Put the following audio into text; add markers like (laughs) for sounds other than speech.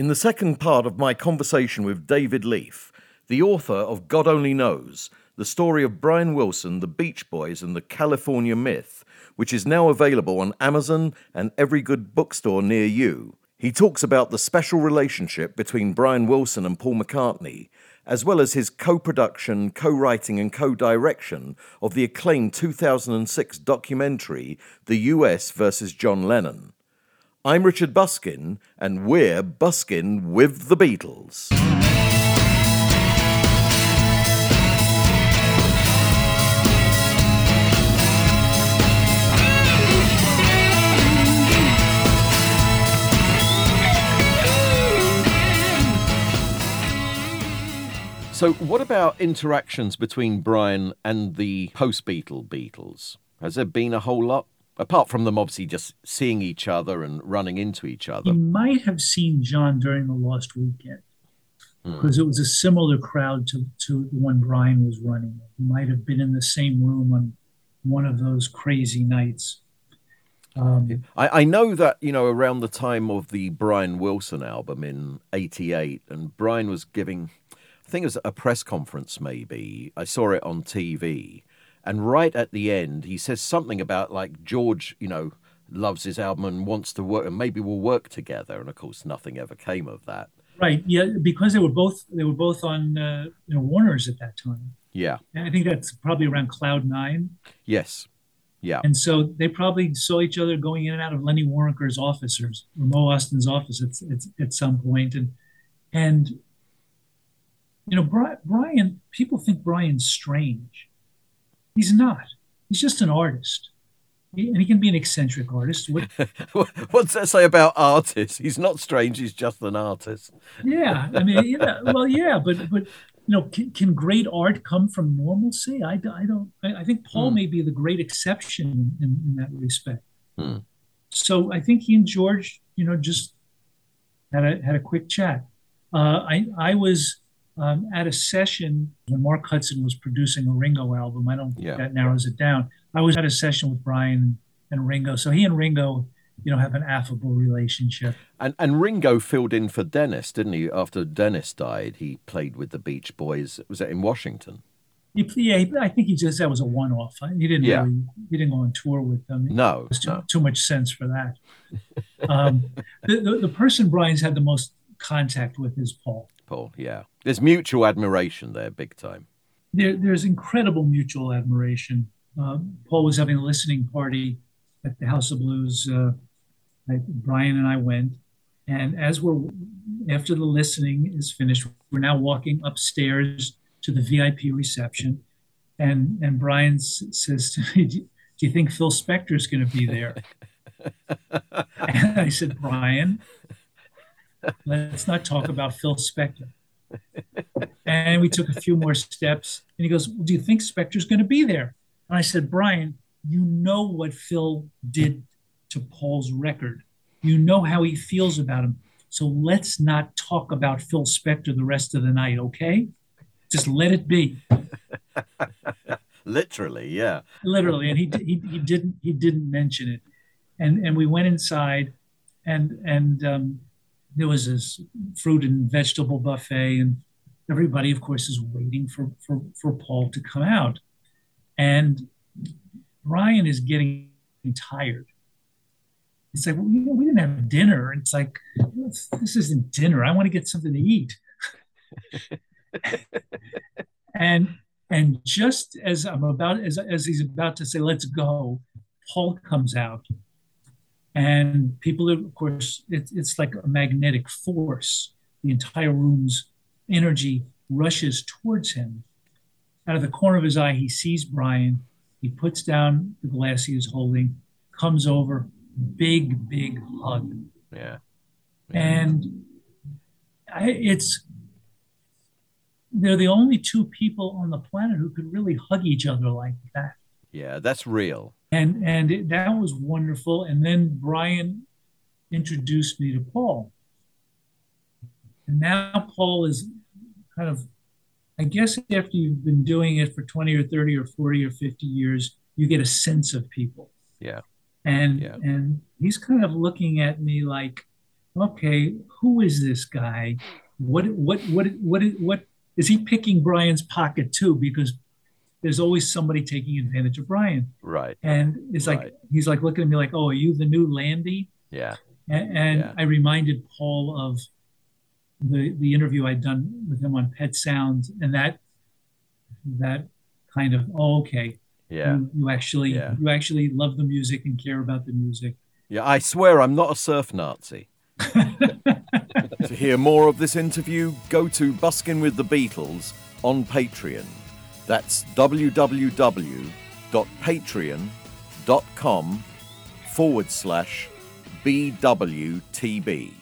In the second part of my conversation with David Leaf, the author of God Only Knows, the story of Brian Wilson, the Beach Boys, and the California Myth, which is now available on Amazon and every good bookstore near you. He talks about the special relationship between Brian Wilson and Paul McCartney, as well as his co production, co writing, and co direction of the acclaimed 2006 documentary, The US versus John Lennon. I'm Richard Buskin, and we're Buskin with the Beatles. So, what about interactions between Brian and the post Beatle Beatles? Has there been a whole lot? Apart from them obviously just seeing each other and running into each other. You might have seen John during the Lost Weekend because hmm. it was a similar crowd to, to the one Brian was running. He might have been in the same room on one of those crazy nights. Um, I, I know that, you know, around the time of the Brian Wilson album in 88, and Brian was giving, I think it was a press conference maybe. I saw it on TV and right at the end, he says something about like George, you know, loves his album and wants to work, and maybe we'll work together. And of course, nothing ever came of that. Right. Yeah, because they were both they were both on uh, you know Warner's at that time. Yeah. And I think that's probably around Cloud Nine. Yes. Yeah. And so they probably saw each other going in and out of Lenny Waronker's office or, Mo Ostin's office at, at, at some point. And, and, you know, Brian, people think Brian's strange. He's not. He's just an artist. He, and he can be an eccentric artist. (laughs) What, What's that say about artists? He's not strange. He's just an artist. yeah, I mean, yeah, well, yeah, but but you know, can, can great art come from normalcy? I, I don't. I, I think Paul mm. may be the great exception in, in that respect. Mm. So I think he and George, you know, just had a had a quick chat. Uh, I I was um, at a session when Mark Hudson was producing a Ringo album. I don't yeah. think that narrows it down. I was at a session with Brian and Ringo. So he and Ringo, you know, have an affable relationship. And and Ringo filled in for Dennis, didn't he? After Dennis died, he played with the Beach Boys. Was that in Washington? He, yeah, I think he just that was a one-off. He didn't yeah. really, he didn't go on tour with them. No, too, no. too much sense for that. um, (laughs) the, the, the person Brian's had the most contact with is Paul. Paul, yeah. There's mutual admiration there, big time. There, there's incredible mutual admiration. Uh, Paul was having a listening party at the House of Blues. Uh, Brian and I went, and as we're after the listening is finished, we're now walking upstairs to the VIP reception, and and Brian s- says to me, (laughs) "Do you think Phil Spector is going to be there?" (laughs) and I said, "Brian, let's not talk about Phil Spector." and we took a few more steps. And he goes, well, Do you think Spector's going to be there? And I said, Brian, you know what Phil did to Paul's record. You know how he feels about him. So let's not talk about Phil Spector the rest of the night, okay? Just let it be. (laughs) Literally, yeah. Literally, and he, he he didn't he didn't mention it, and and we went inside, and and um, there was this fruit and vegetable buffet, and everybody, of course, is waiting for, for, for Paul to come out. And Brian is getting tired. It's like, well, you know, we didn't have dinner. It's like, this isn't dinner. I want to get something to eat. (laughs) and and just as I'm about as as he's about to say, let's go, Paul comes out and people, of course, it, it's like a magnetic force. The entire room's energy rushes towards him. Out of the corner of his eye, he sees Brian. He puts down the glass he is holding, comes over, big, big hug. Yeah. And I, it's, they're the only two people on the planet who could really hug each other like that. Yeah, that's real and and it, that was wonderful. And then Brian introduced me to Paul, and now Paul is kind of, I guess, after you've been doing it for twenty or thirty or forty or fifty years, you get a sense of people. Yeah. And yeah. and he's kind of looking at me like, okay, who is this guy? What what what what what is he picking Brian's pocket too? Because there's always somebody taking advantage of Brian. Right. And it's like Right. he's like looking at me like, "Oh, are you the new Landy?" Yeah. And, and Yeah. I reminded Paul of the the interview I'd done with him on Pet Sounds, and that that kind of oh, okay, Yeah. you, you actually Yeah. you actually love the music and care about the music. Yeah. I swear I'm not a surf Nazi. (laughs) To hear more of this interview, go to Buskin with the Beatles on Patreon. That's www.patreon.com forward slash BWTB.